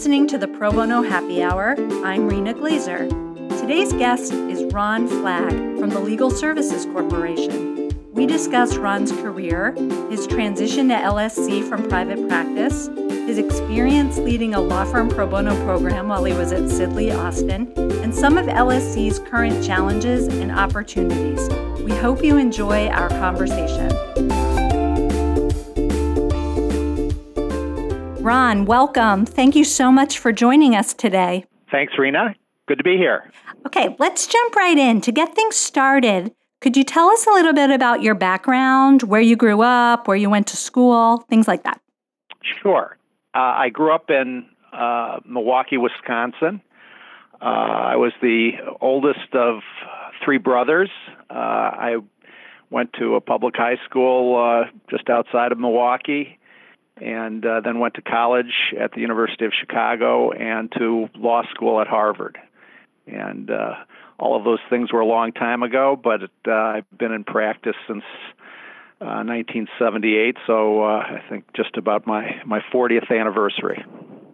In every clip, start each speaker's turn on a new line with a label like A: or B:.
A: listening to the Pro Bono Happy Hour. I'm Rena Glazer. Today's guest is Ron Flagg from the Legal Services Corporation. We discuss Ron's career, his transition to LSC from private practice, his experience leading a law firm pro bono program while he was at Sidley Austin, and some of LSC's current challenges and opportunities. We hope you enjoy our conversation. Ron, welcome. Thank you so much for joining us today.
B: Thanks, Rena. Good to be here.
A: Okay, let's jump right in. To get things started, could you tell us a little bit about your background, where you grew up, where you went to school, things like that?
B: Sure. Uh, I grew up in uh, Milwaukee, Wisconsin. Uh, I was the oldest of three brothers. Uh, I went to a public high school uh, just outside of Milwaukee and uh, then went to college at the University of Chicago and to law school at Harvard. And uh, all of those things were a long time ago, but uh, I've been in practice since uh, 1978, so uh, I think just about my, my 40th anniversary.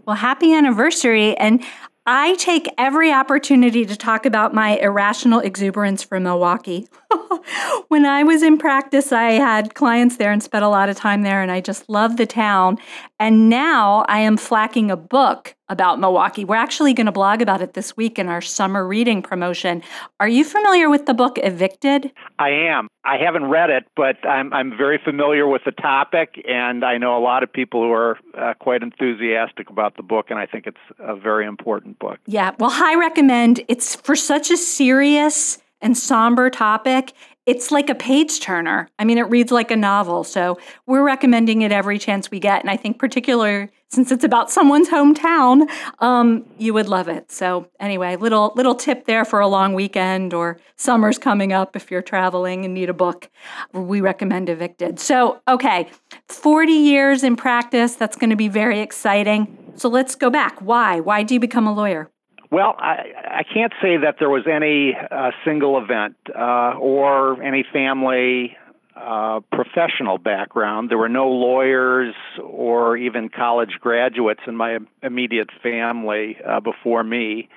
A: Well, happy anniversary. And I take every opportunity to talk about my irrational exuberance from Milwaukee. when I was in practice, I had clients there and spent a lot of time there, and I just love the town. And now I am flacking a book about Milwaukee. We're actually going to blog about it this week in our summer reading promotion. Are you familiar with the book Evicted?
B: I am. I haven't read it, but I'm I'm very familiar with the topic, and I know a lot of people who are uh, quite enthusiastic about the book, and I think it's a very important book.
A: Yeah, well, I recommend. It's for such a serious and somber topic it's like a page turner. I mean, it reads like a novel. So we're recommending it every chance we get. And I think, particular since it's about someone's hometown, um, you would love it. So anyway, little little tip there for a long weekend or summer's coming up if you're traveling and need a book. We recommend Evicted. So okay, 40 years in practice. That's going to be very exciting. So let's go back. Why? Why do you become a lawyer?
B: Well, I, I can't say that there was any uh, single event uh, or any family uh, professional background. There were no lawyers or even college graduates in my immediate family uh, before me.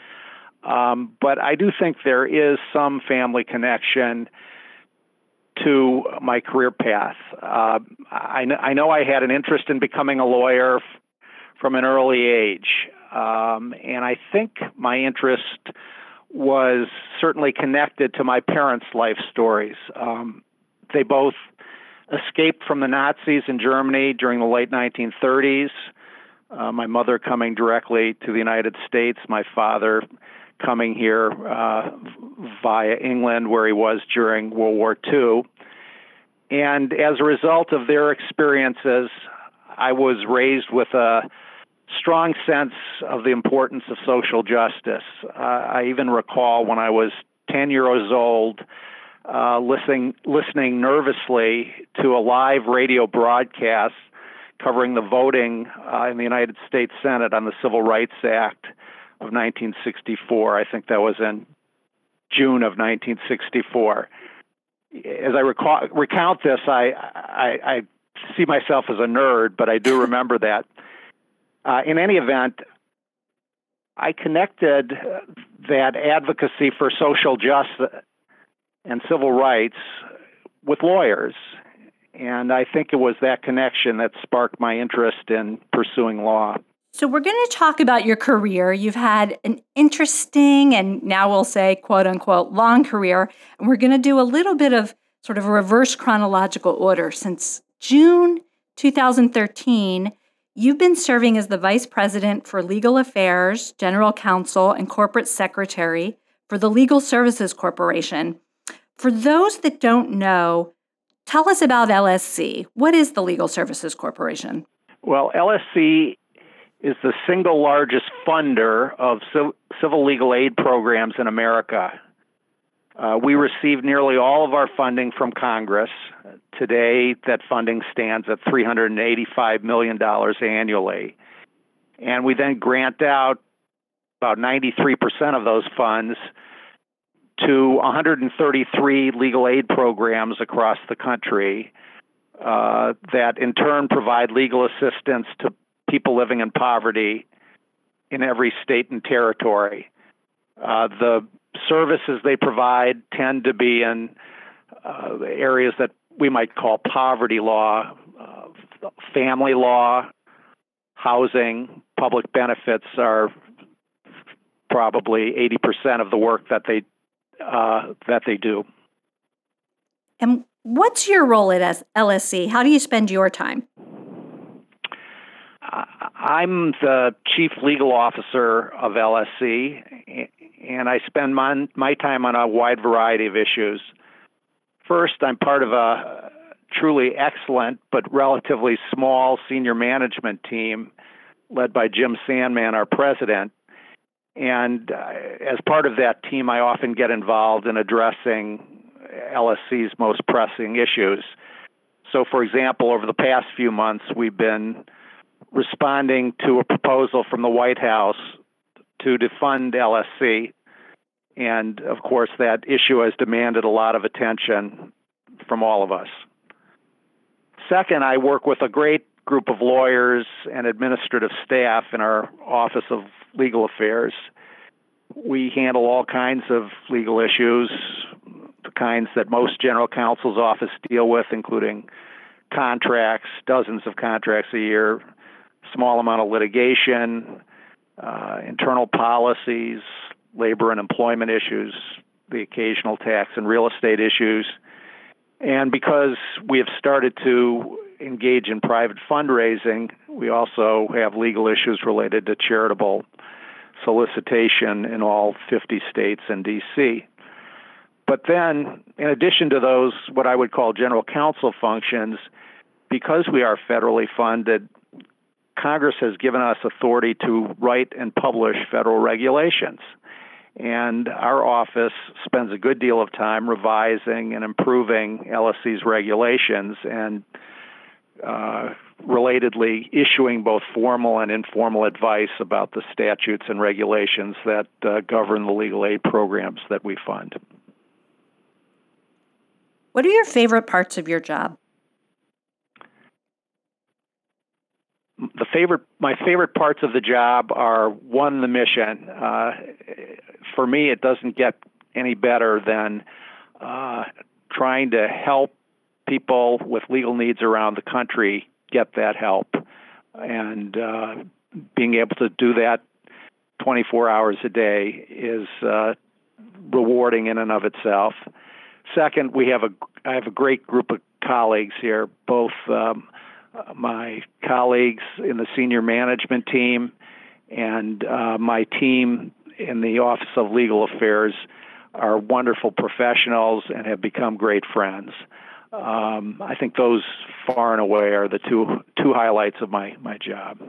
B: Um, but I do think there is some family connection to my career path. Uh, I, I know I had an interest in becoming a lawyer f- from an early age. Um, and I think my interest was certainly connected to my parents' life stories. Um, they both escaped from the Nazis in Germany during the late 1930s. Uh, my mother coming directly to the United States, my father coming here uh, via England, where he was during World War II. And as a result of their experiences, I was raised with a strong sense of the importance of social justice. Uh, I even recall when I was 10 years old, uh, listening listening nervously to a live radio broadcast covering the voting uh, in the United States Senate on the Civil Rights Act of 1964. I think that was in June of 1964. As I recall, recount this, I, I, I see myself as a nerd, but I do remember that. Uh, in any event, I connected that advocacy for social justice and civil rights with lawyers. And I think it was that connection that sparked my interest in pursuing law.
A: So, we're going to talk about your career. You've had an interesting and now we'll say, quote unquote, long career. And we're going to do a little bit of sort of a reverse chronological order. Since June 2013, You've been serving as the Vice President for Legal Affairs, General Counsel, and Corporate Secretary for the Legal Services Corporation. For those that don't know, tell us about LSC. What is the Legal Services Corporation?
B: Well, LSC is the single largest funder of civil legal aid programs in America. Uh, we receive nearly all of our funding from Congress. Today, that funding stands at $385 million annually. And we then grant out about 93% of those funds to 133 legal aid programs across the country uh, that in turn provide legal assistance to people living in poverty in every state and territory. Uh, the services they provide tend to be in uh, areas that we might call poverty law, uh, family law, housing, public benefits are probably 80% of the work that they uh, that they do.
A: And what's your role at LSC? How do you spend your time?
B: I'm the chief legal officer of LSC, and I spend my, my time on a wide variety of issues. First, I'm part of a truly excellent but relatively small senior management team led by Jim Sandman, our president. And uh, as part of that team, I often get involved in addressing LSC's most pressing issues. So, for example, over the past few months, we've been responding to a proposal from the White House to defund LSC. And of course, that issue has demanded a lot of attention from all of us. Second, I work with a great group of lawyers and administrative staff in our Office of Legal Affairs. We handle all kinds of legal issues, the kinds that most general counsel's office deal with, including contracts, dozens of contracts a year, small amount of litigation, uh, internal policies, labor and employment issues, the occasional tax and real estate issues. And because we have started to engage in private fundraising, we also have legal issues related to charitable solicitation in all 50 states and DC. But then, in addition to those, what I would call general counsel functions, because we are federally funded, Congress has given us authority to write and publish federal regulations. And our office spends a good deal of time revising and improving LSC's regulations and uh, relatedly issuing both formal and informal advice about the statutes and regulations that uh, govern the legal aid programs that we fund.
A: What are your favorite parts of your job?
B: the favorite my favorite parts of the job are one the mission uh, for me it doesn't get any better than uh, trying to help people with legal needs around the country get that help and uh, being able to do that 24 hours a day is uh, rewarding in and of itself second we have a I have a great group of colleagues here both um, my colleagues in the senior management team and uh, my team in the Office of Legal Affairs are wonderful professionals and have become great friends. Um, I think those far and away are the two two highlights of my my job.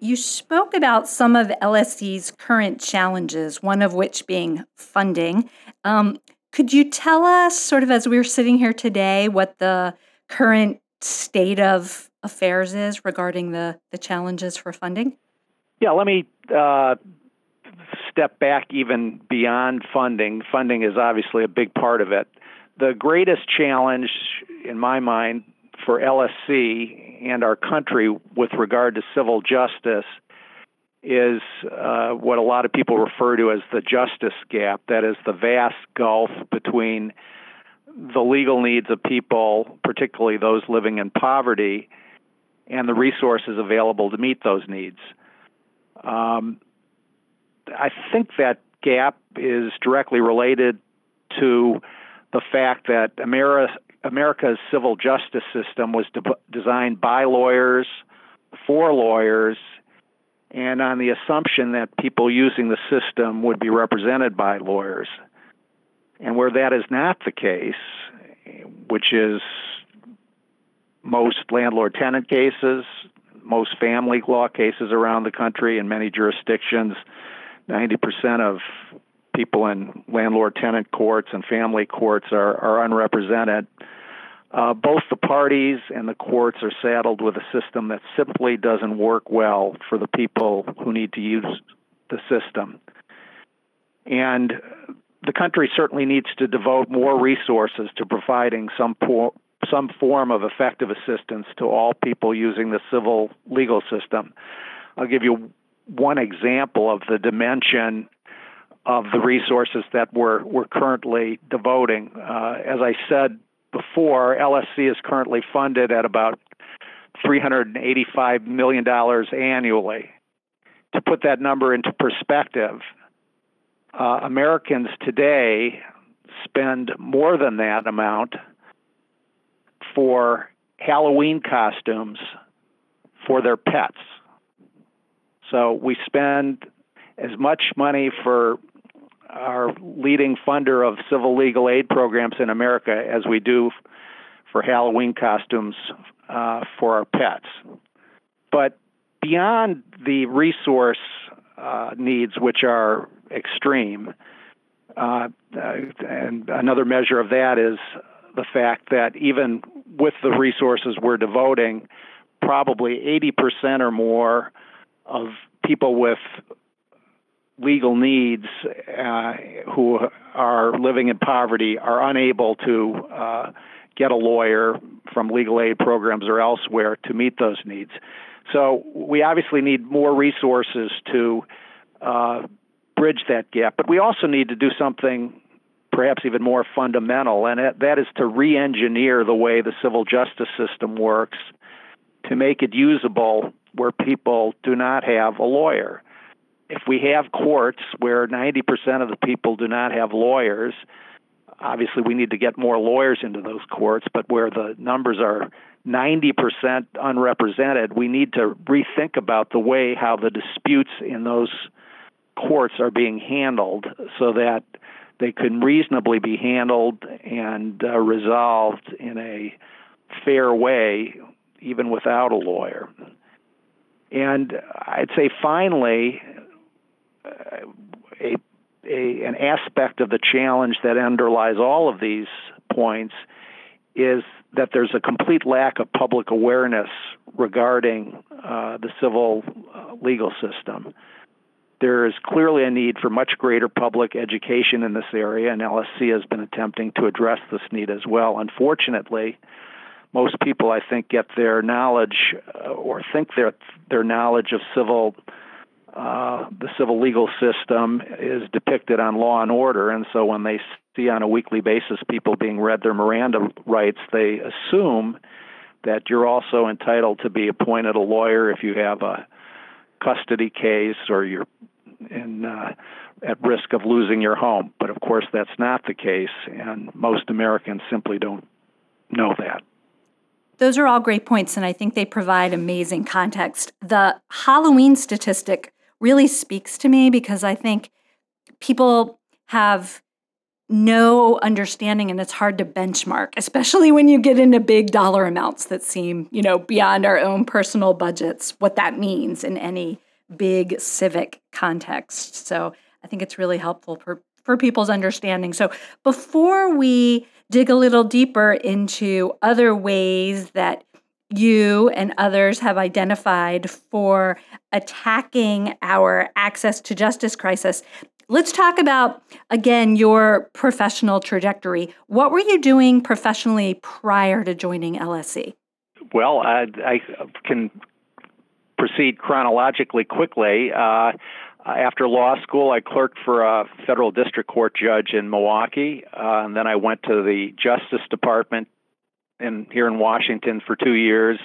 A: You spoke about some of LSC's current challenges, one of which being funding. Um, could you tell us, sort of as we are sitting here today, what the current state of affairs is regarding the, the challenges for funding?
B: Yeah, let me uh, step back even beyond funding. Funding is obviously a big part of it. The greatest challenge, in my mind, for LSC and our country with regard to civil justice is uh, what a lot of people refer to as the justice gap. That is the vast gulf between the legal needs of people, particularly those living in poverty, and the resources available to meet those needs. Um, I think that gap is directly related to the fact that America, America's civil justice system was de- designed by lawyers, for lawyers, and on the assumption that people using the system would be represented by lawyers. And where that is not the case, which is most landlord tenant cases, most family law cases around the country in many jurisdictions, 90% of people in landlord tenant courts and family courts are, are unrepresented. Uh, both the parties and the courts are saddled with a system that simply doesn't work well for the people who need to use the system. And the country certainly needs to devote more resources to providing some some form of effective assistance to all people using the civil legal system. I'll give you one example of the dimension of the resources that we're, we're currently devoting. Uh, as I said before, LSC is currently funded at about $385 million annually. To put that number into perspective, uh, Americans today spend more than that amount for Halloween costumes for their pets. So we spend as much money for our leading funder of civil legal aid programs in America as we do for Halloween costumes uh, for our pets. But beyond the resource uh, needs, which are extreme, uh, and another measure of that is the fact that even with the resources we're devoting, probably 80% or more of people with legal needs uh, who are living in poverty are unable to uh, get a lawyer from legal aid programs or elsewhere to meet those needs. So we obviously need more resources to uh, bridge that gap, but we also need to do something perhaps even more fundamental, and that is to re engineer the way the civil justice system works to make it usable where people do not have a lawyer. If we have courts where 90% of the people do not have lawyers, obviously we need to get more lawyers into those courts, but where the numbers are 90% unrepresented, we need to rethink about the way how the disputes in those courts are being handled so that they can reasonably be handled and uh, resolved in a fair way, even without a lawyer. And I'd say finally, an aspect of the challenge that underlies all of these points is that there's a complete lack of public awareness regarding uh, the civil uh, legal system. There is clearly a need for much greater public education in this area, and LSC has been attempting to address this need as well. Unfortunately, most people, I think, get their knowledge uh, or think their their knowledge of civil uh, the civil legal system is depicted on Law and Order, and so when they see on a weekly basis people being read their Miranda rights, they assume that you're also entitled to be appointed a lawyer if you have a custody case or you're in uh, at risk of losing your home. But of course, that's not the case, and most Americans simply don't know that.
A: Those are all great points, and I think they provide amazing context. The Halloween statistic really speaks to me because I think people have no understanding and it's hard to benchmark especially when you get into big dollar amounts that seem you know beyond our own personal budgets what that means in any big civic context. So I think it's really helpful for, for people's understanding. So before we dig a little deeper into other ways that you and others have identified for attacking our access to justice crisis. Let's talk about, again, your professional trajectory. What were you doing professionally prior to joining LSC?
B: Well, I, I can proceed chronologically quickly. Uh, after law school, I clerked for a federal district court judge in Milwaukee, uh, and then I went to the Justice Department in here in Washington for two years,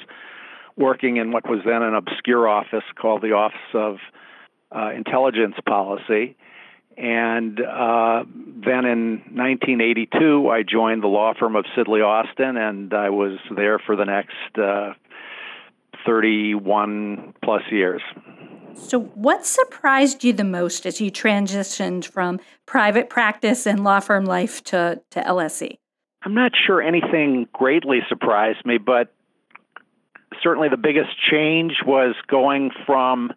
B: working in what was then an obscure office called the Office of uh, Intelligence Policy. And uh, then in 1982, I joined the law firm of Sidley Austin, and I was there for the next uh, 31 plus years.
A: So, what surprised you the most as you transitioned from private practice and law firm life to, to LSC?
B: I'm not sure anything greatly surprised me, but certainly the biggest change was going from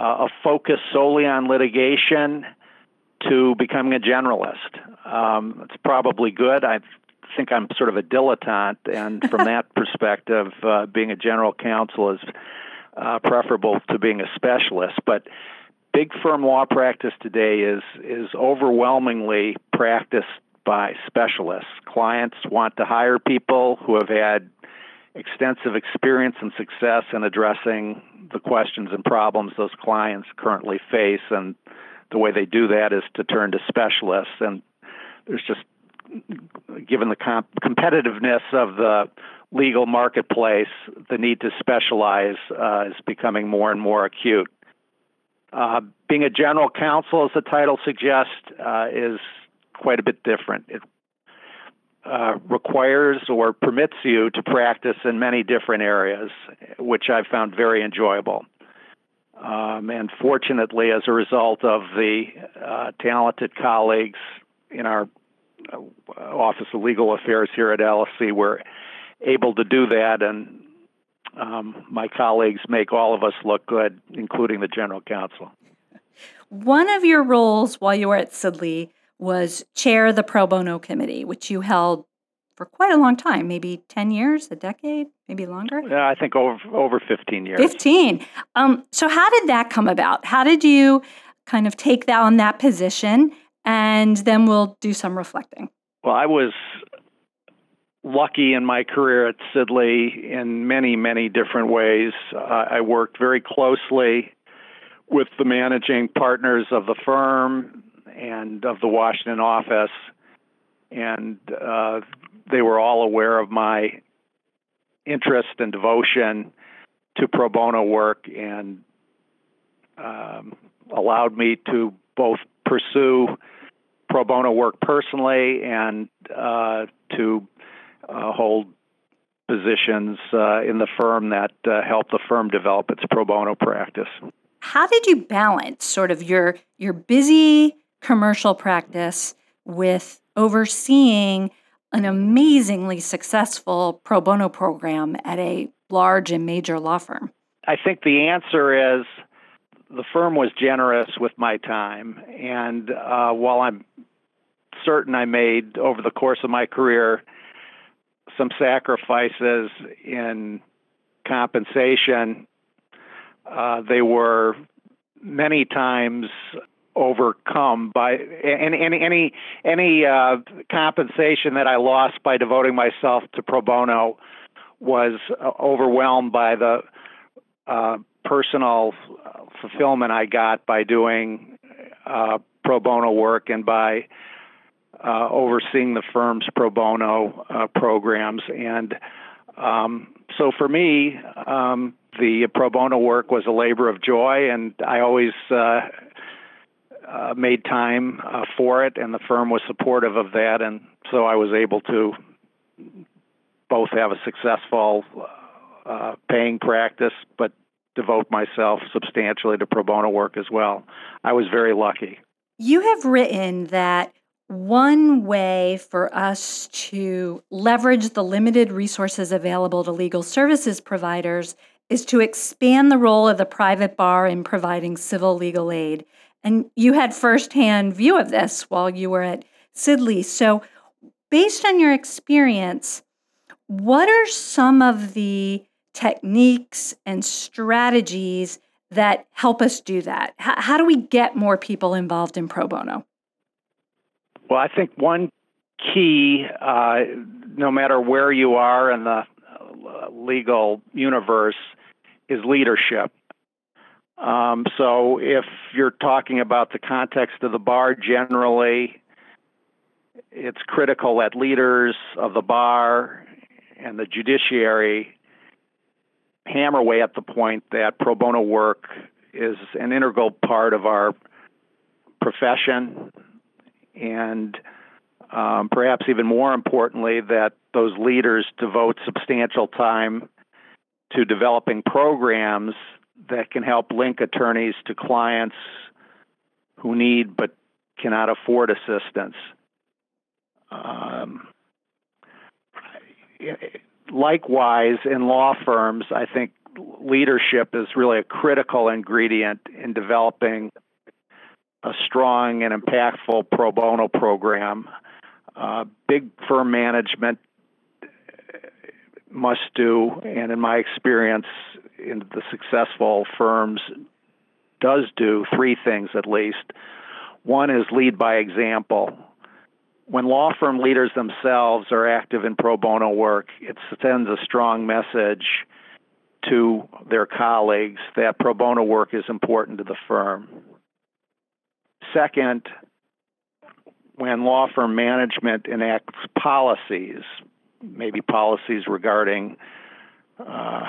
B: uh, a focus solely on litigation to becoming a generalist. Um, it's probably good. I think I'm sort of a dilettante, and from that perspective, uh, being a general counsel is uh, preferable to being a specialist. But big firm law practice today is is overwhelmingly practiced by specialists. Clients want to hire people who have had extensive experience and success in addressing the questions and problems those clients currently face. And the way they do that is to turn to specialists. And there's just, given the comp- competitiveness of the legal marketplace, the need to specialize uh, is becoming more and more acute. Uh, being a general counsel, as the title suggests, uh, is quite a bit different. It uh, requires or permits you to practice in many different areas, which I've found very enjoyable. Um, and fortunately, as a result of the uh, talented colleagues in our uh, Office of Legal Affairs here at LSC, we're able to do that, and um, my colleagues make all of us look good, including the general counsel.
A: One of your roles while you were at Sidley was chair of the pro bono committee, which you held for quite a long time, maybe 10 years, a decade, maybe longer?
B: Yeah, I think over over 15 years.
A: 15. Um, so how did that come about? How did you kind of take that on that position? And then we'll do some reflecting.
B: Well, I was lucky in my career at Sidley in many, many different ways. Uh, I worked very closely with the managing partners of the firm and of the Washington office, and uh, they were all aware of my interest and devotion to pro bono work and um, allowed me to both pursue pro bono work personally and uh, to uh, hold positions uh, in the firm that uh, help the firm develop its pro bono practice.
A: How did you balance sort of your your busy commercial practice with overseeing an amazingly successful pro bono program at a large and major law firm?
B: I think the answer is the firm was generous with my time. And uh, while I'm certain I made over the course of my career some sacrifices in compensation, uh, they were many times overcome by any any any, uh, compensation that I lost by devoting myself to pro bono was uh, overwhelmed by the uh, personal fulfillment I got by doing uh, pro bono work and by uh, overseeing the firm's pro bono uh, programs. And um, so for me um, the pro bono work was a labor of joy and I always uh, made time uh, for it, and the firm was supportive of that, and so I was able to both have a successful uh, paying practice, but devote myself substantially to pro bono work as well. I was very lucky.
A: You have written that one way for us to leverage the limited resources available to legal services providers is to expand the role of the private bar in providing civil legal aid. And you had firsthand view of this while you were at Sidley. So, based on your experience, what are some of the techniques and strategies that help us do that? How, how do we get more people involved in pro bono?
B: Well, I think one key, uh, no matter where you are in the uh, legal universe, is leadership. Um, so if you're talking about the context of the bar generally, it's critical that leaders of the bar and the judiciary hammer away at the point that pro bono work is an integral part of our profession and um, perhaps even more importantly that those leaders devote substantial time to developing programs that can help link attorneys to clients who need but cannot afford assistance. Um, likewise, in law firms, I think leadership is really a critical ingredient in developing a strong and impactful pro bono program. Uh, big firm management must do, and in my experience, in the successful firms does do three things at least. One is lead by example. when law firm leaders themselves are active in pro bono work, it sends a strong message to their colleagues that pro bono work is important to the firm. Second, when law firm management enacts policies, maybe policies regarding uh,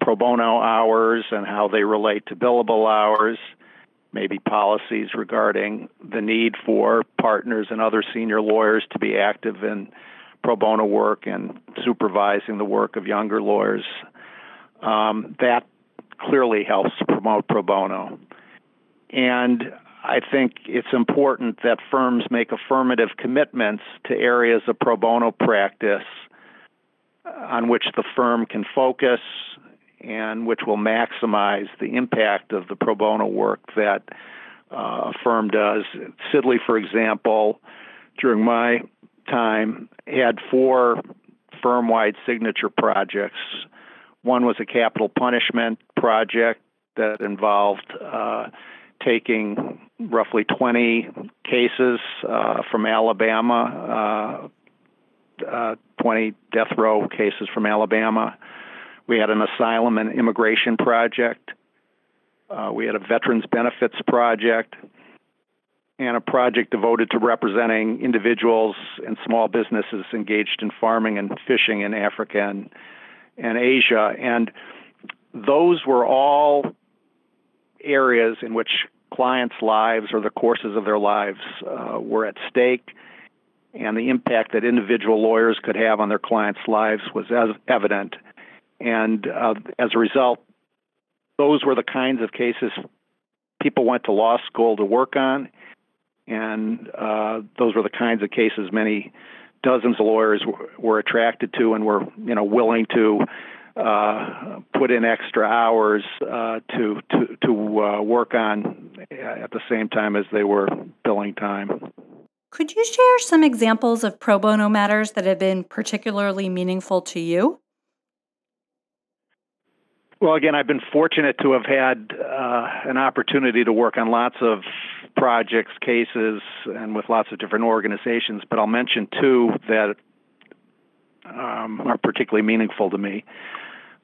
B: pro bono hours and how they relate to billable hours, maybe policies regarding the need for partners and other senior lawyers to be active in pro bono work and supervising the work of younger lawyers. Um, that clearly helps promote pro bono. And I think it's important that firms make affirmative commitments to areas of pro bono practice on which the firm can focus and which will maximize the impact of the pro bono work that uh, a firm does. Sidley, for example, during my time, had four firm wide signature projects. One was a capital punishment project that involved uh, taking roughly 20 cases uh, from Alabama, uh, uh, 20 death row cases from Alabama. We had an asylum and immigration project. Uh, we had a veterans benefits project and a project devoted to representing individuals and small businesses engaged in farming and fishing in Africa and, and Asia. And those were all areas in which clients' lives or the courses of their lives uh, were at stake, and the impact that individual lawyers could have on their clients' lives was as evident. And uh, as a result, those were the kinds of cases people went to law school to work on, and uh, those were the kinds of cases many dozens of lawyers were, were attracted to and were you know willing to uh, put in extra hours uh, to to to uh, work on at the same time as they were billing time.
A: Could you share some examples of pro bono matters that have been particularly meaningful to you?
B: Well, again, I've been fortunate to have had uh, an opportunity to work on lots of projects, cases, and with lots of different organizations, but I'll mention two that um, are particularly meaningful to me.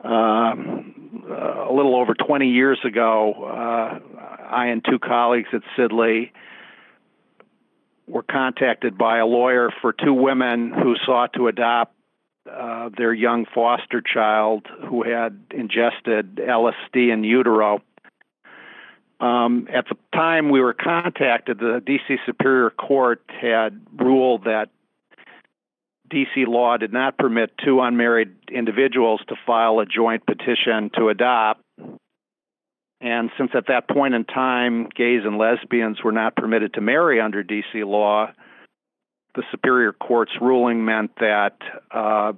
B: Um, a little over 20 years ago, uh, I and two colleagues at Sidley were contacted by a lawyer for two women who sought to adopt uh, their young foster child who had ingested LSD in utero. Um, at the time we were contacted, the DC Superior Court had ruled that DC law did not permit two unmarried individuals to file a joint petition to adopt. And since at that point in time, gays and lesbians were not permitted to marry under DC law, the Superior Court's ruling meant that uh,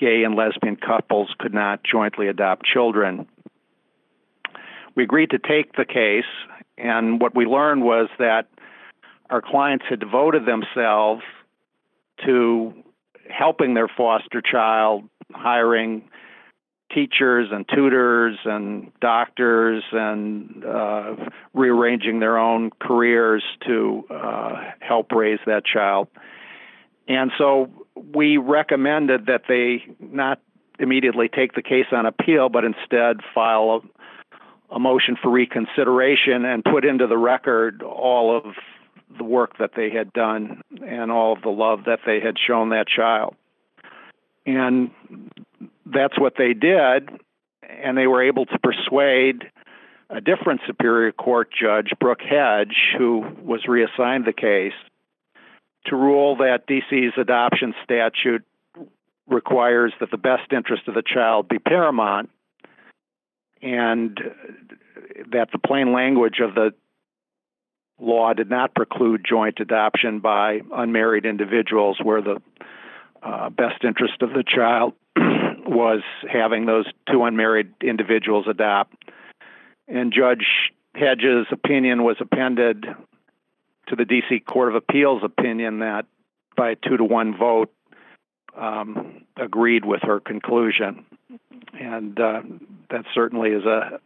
B: gay and lesbian couples could not jointly adopt children. We agreed to take the case, and what we learned was that our clients had devoted themselves to helping their foster child, hiring teachers and tutors and doctors and uh, rearranging their own careers to uh, help raise that child. And so we recommended that they not immediately take the case on appeal, but instead file a, a motion for reconsideration and put into the record all of the work that they had done and all of the love that they had shown that child. And that's what they did, and they were able to persuade a different Superior Court judge, Brook Hedge, who was reassigned the case, to rule that DC's adoption statute requires that the best interest of the child be paramount and that the plain language of the law did not preclude joint adoption by unmarried individuals where the uh, best interest of the child was having those two unmarried individuals adopt. And Judge Hedges' opinion was appended to the D.C. Court of Appeals opinion that by a two to one vote um, agreed with her conclusion. And uh, that certainly is a,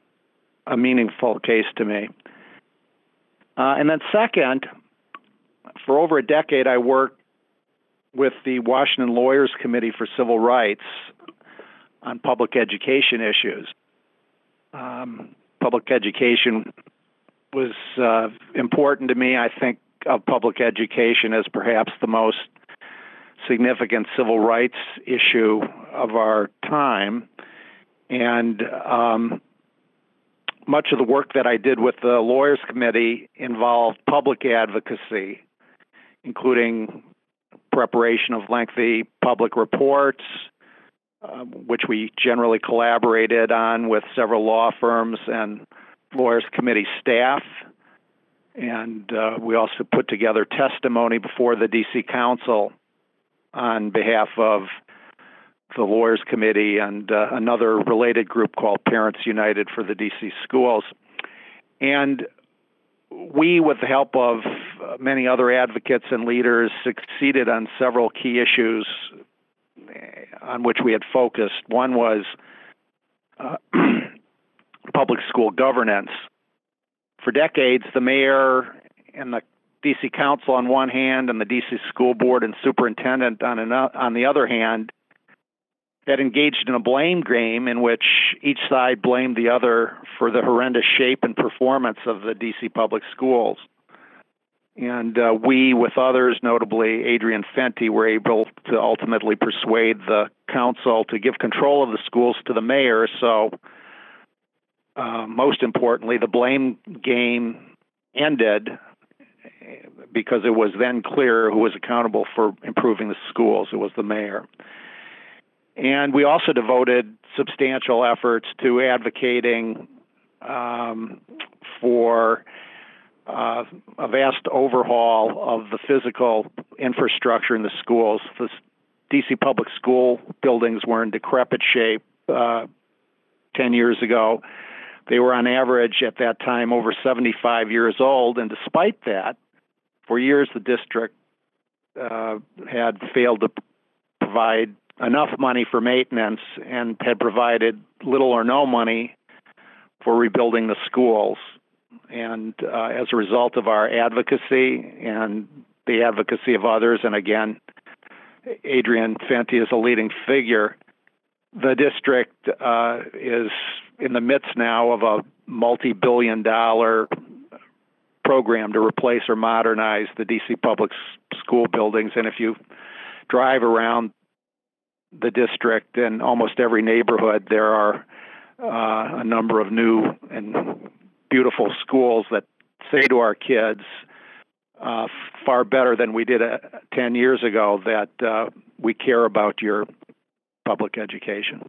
B: a meaningful case to me. Uh, and then, second, for over a decade, I worked with the Washington Lawyers Committee for Civil Rights on public education issues. Um, public education was uh, important to me. I think of public education as perhaps the most significant civil rights issue of our time. And um, much of the work that I did with the Lawyers Committee involved public advocacy, including preparation of lengthy public reports, uh, which we generally collaborated on with several law firms and Lawyers Committee staff. And uh, we also put together testimony before the DC Council on behalf of the Lawyers Committee and uh, another related group called Parents United for the DC Schools. And we, with the help of many other advocates and leaders, succeeded on several key issues on which we had focused. One was uh, public school governance. For decades, the mayor and the DC Council on one hand, and the DC School Board and Superintendent on on the other hand, had engaged in a blame game in which each side blamed the other for the horrendous shape and performance of the DC public schools. And uh, we, with others, notably Adrian Fenty, were able to ultimately persuade the council to give control of the schools to the mayor. So, uh, most importantly, the blame game ended because it was then clear who was accountable for improving the schools. It was the mayor. And we also devoted substantial efforts to advocating um, for uh, a vast overhaul of the physical infrastructure in the schools. The DC public school buildings were in decrepit shape uh, 10 years ago. They were on average at that time over 75 years old, and despite that, for years the district uh, had failed to provide enough money for maintenance and had provided little or no money for rebuilding the schools. And uh, as a result of our advocacy and the advocacy of others, and again, Adrian Fenty is a leading figure, the district uh, is in the midst now of a multi billion dollar program to replace or modernize the DC public school buildings. And if you drive around the district in almost every neighborhood, there are uh, a number of new and beautiful schools that say to our kids, uh, far better than we did uh, 10 years ago, that uh, we care about your public education.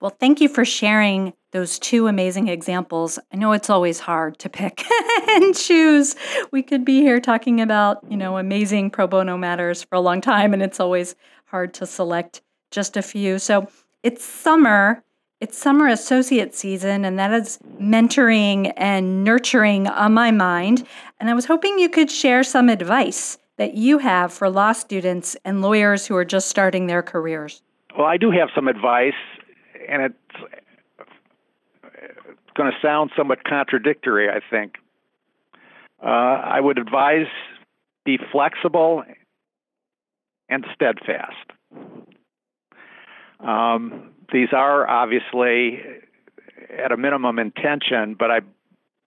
A: Well, thank you for sharing those two amazing examples. I know it's always hard to pick and choose. We could be here talking about, you know, amazing pro bono matters for a long time and it's always hard to select just a few. So, it's summer. It's summer associate season, and that is mentoring and nurturing on my mind. And I was hoping you could share some advice that you have for law students and lawyers who are just starting their careers.
B: Well, I do have some advice, and it's going to sound somewhat contradictory, I think. Uh, I would advise be flexible and steadfast. Um, these are obviously at a minimum intention, but I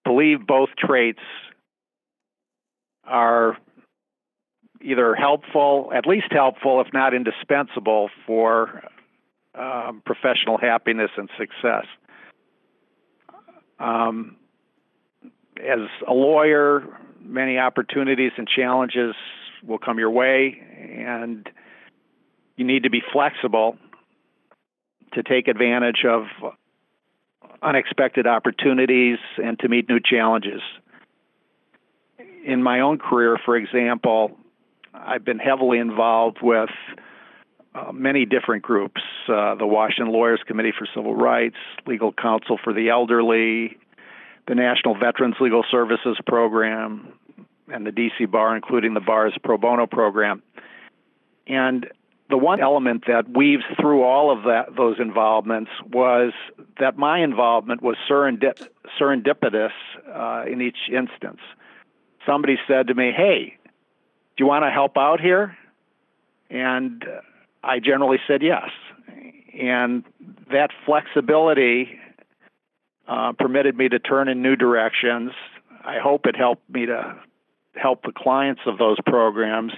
B: believe both traits are either helpful, at least helpful, if not indispensable, for um, professional happiness and success. Um, as a lawyer, many opportunities and challenges will come your way, and you need to be flexible to take advantage of unexpected opportunities and to meet new challenges. In my own career, for example, I've been heavily involved with uh, many different groups uh, the Washington Lawyers Committee for Civil Rights, Legal Counsel for the Elderly, the National Veterans Legal Services Program, and the DC Bar, including the Bar's Pro Bono Program. And the one element that weaves through all of that those involvements was that my involvement was serendip- serendipitous uh, in each instance. Somebody said to me, "Hey, do you want to help out here? And I generally said yes. And that flexibility uh, permitted me to turn in new directions. I hope it helped me to help the clients of those programs,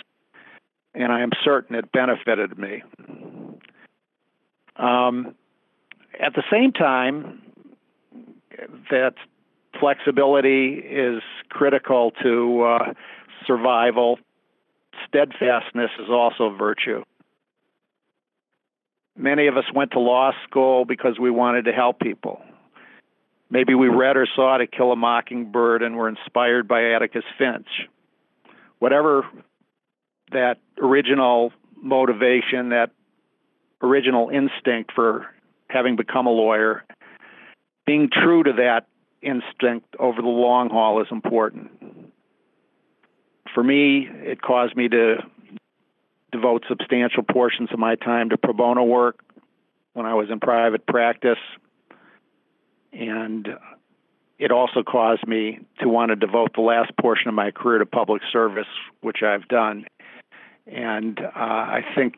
B: and I am certain it benefited me. Um, at the same time, that flexibility is critical to uh, survival. Steadfastness is also a virtue. Many of us went to law school because we wanted to help people. Maybe we read or saw To Kill a Mockingbird and were inspired by Atticus Finch. Whatever that original motivation, that original instinct for having become a lawyer, being true to that instinct over the long haul is important. For me, it caused me to devote substantial portions of my time to pro bono work when I was in private practice. And it also caused me to want to devote the last portion of my career to public service, which I've done. And uh, I think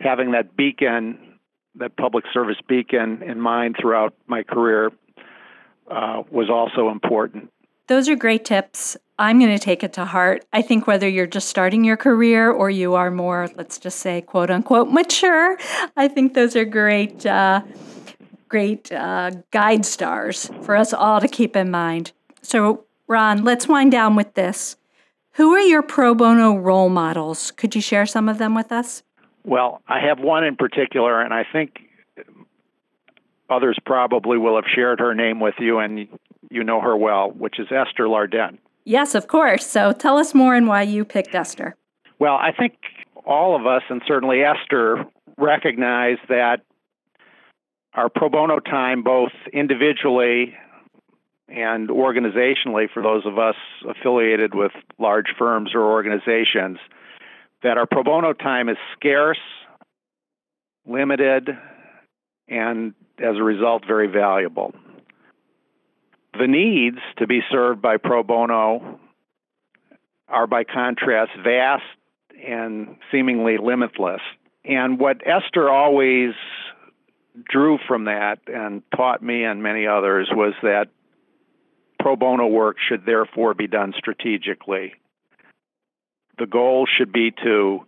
B: having that beacon, that public service beacon in mind throughout my career uh, was also important.
A: Those are great tips. I'm going to take it to heart. I think whether you're just starting your career or you are more, let's just say, quote unquote, mature, I think those are great, uh, great uh, guide stars for us all to keep in mind. So, Ron, let's wind down with this. Who are your pro bono role models? Could you share some of them with us?
B: Well, I have one in particular, and I think others probably will have shared her name with you, and you know her well, which is Esther Lardent.
A: Yes, of course. So tell us more and why you picked Esther.
B: Well, I think all of us, and certainly Esther, recognize that our pro bono time, both individually and organizationally, for those of us affiliated with large firms or organizations, that our pro bono time is scarce, limited, and as a result, very valuable. The needs to be served by pro bono are, by contrast, vast and seemingly limitless. And what Esther always drew from that and taught me and many others was that pro bono work should therefore be done strategically. The goal should be to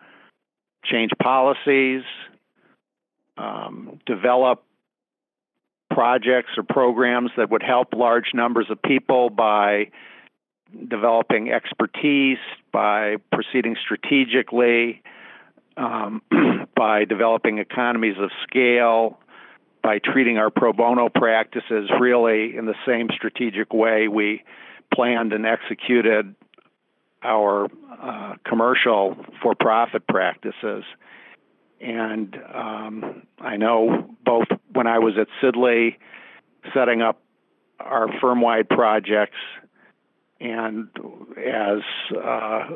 B: change policies, um, develop projects or programs that would help large numbers of people by developing expertise, by proceeding strategically, um, by developing economies of scale, by treating our pro bono practices really in the same strategic way we planned and executed our uh, commercial for profit practices. And um, I know both when I was at Sidley setting up our firm wide projects and as uh,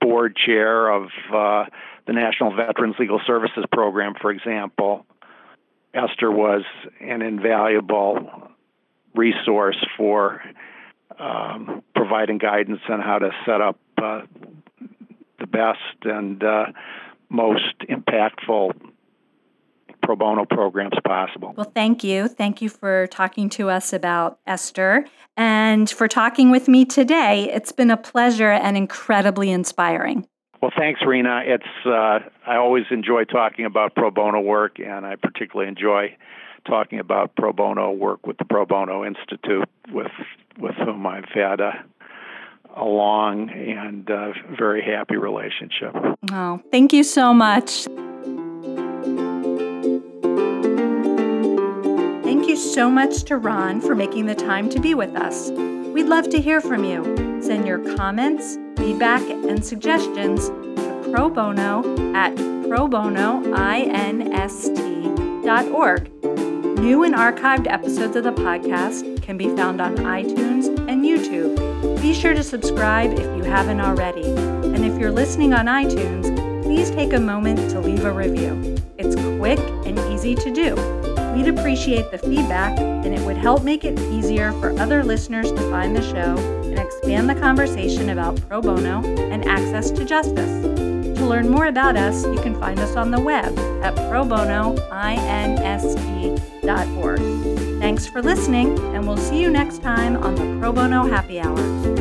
B: board chair of uh, the National Veterans Legal Services Program, for example, Esther was an invaluable resource for um, providing guidance on how to set up uh, the best and uh, most impactful pro bono programs possible.
A: Well, thank you. Thank you for talking to us about Esther and for talking with me today. It's been a pleasure and incredibly inspiring.
B: Well, thanks, Rena. It's uh, I always enjoy talking about pro bono work, and I particularly enjoy talking about pro bono work with the Pro Bono Institute, with with whom I've had a a long and uh, very happy relationship.
A: Oh, thank you so much. Thank you so much to Ron for making the time to be with us. We'd love to hear from you. Send your comments, feedback, and suggestions to pro bono at probonoinst.org. New and archived episodes of the podcast can be found on iTunes and YouTube. Be sure to subscribe if you haven't already. And if you're listening on iTunes, please take a moment to leave a review. It's quick and easy to do. We'd appreciate the feedback, and it would help make it easier for other listeners to find the show and expand the conversation about pro bono and access to justice. To learn more about us, you can find us on the web at probonoinst.org. Thanks for listening, and we'll see you next time on the Pro Bono Happy Hour.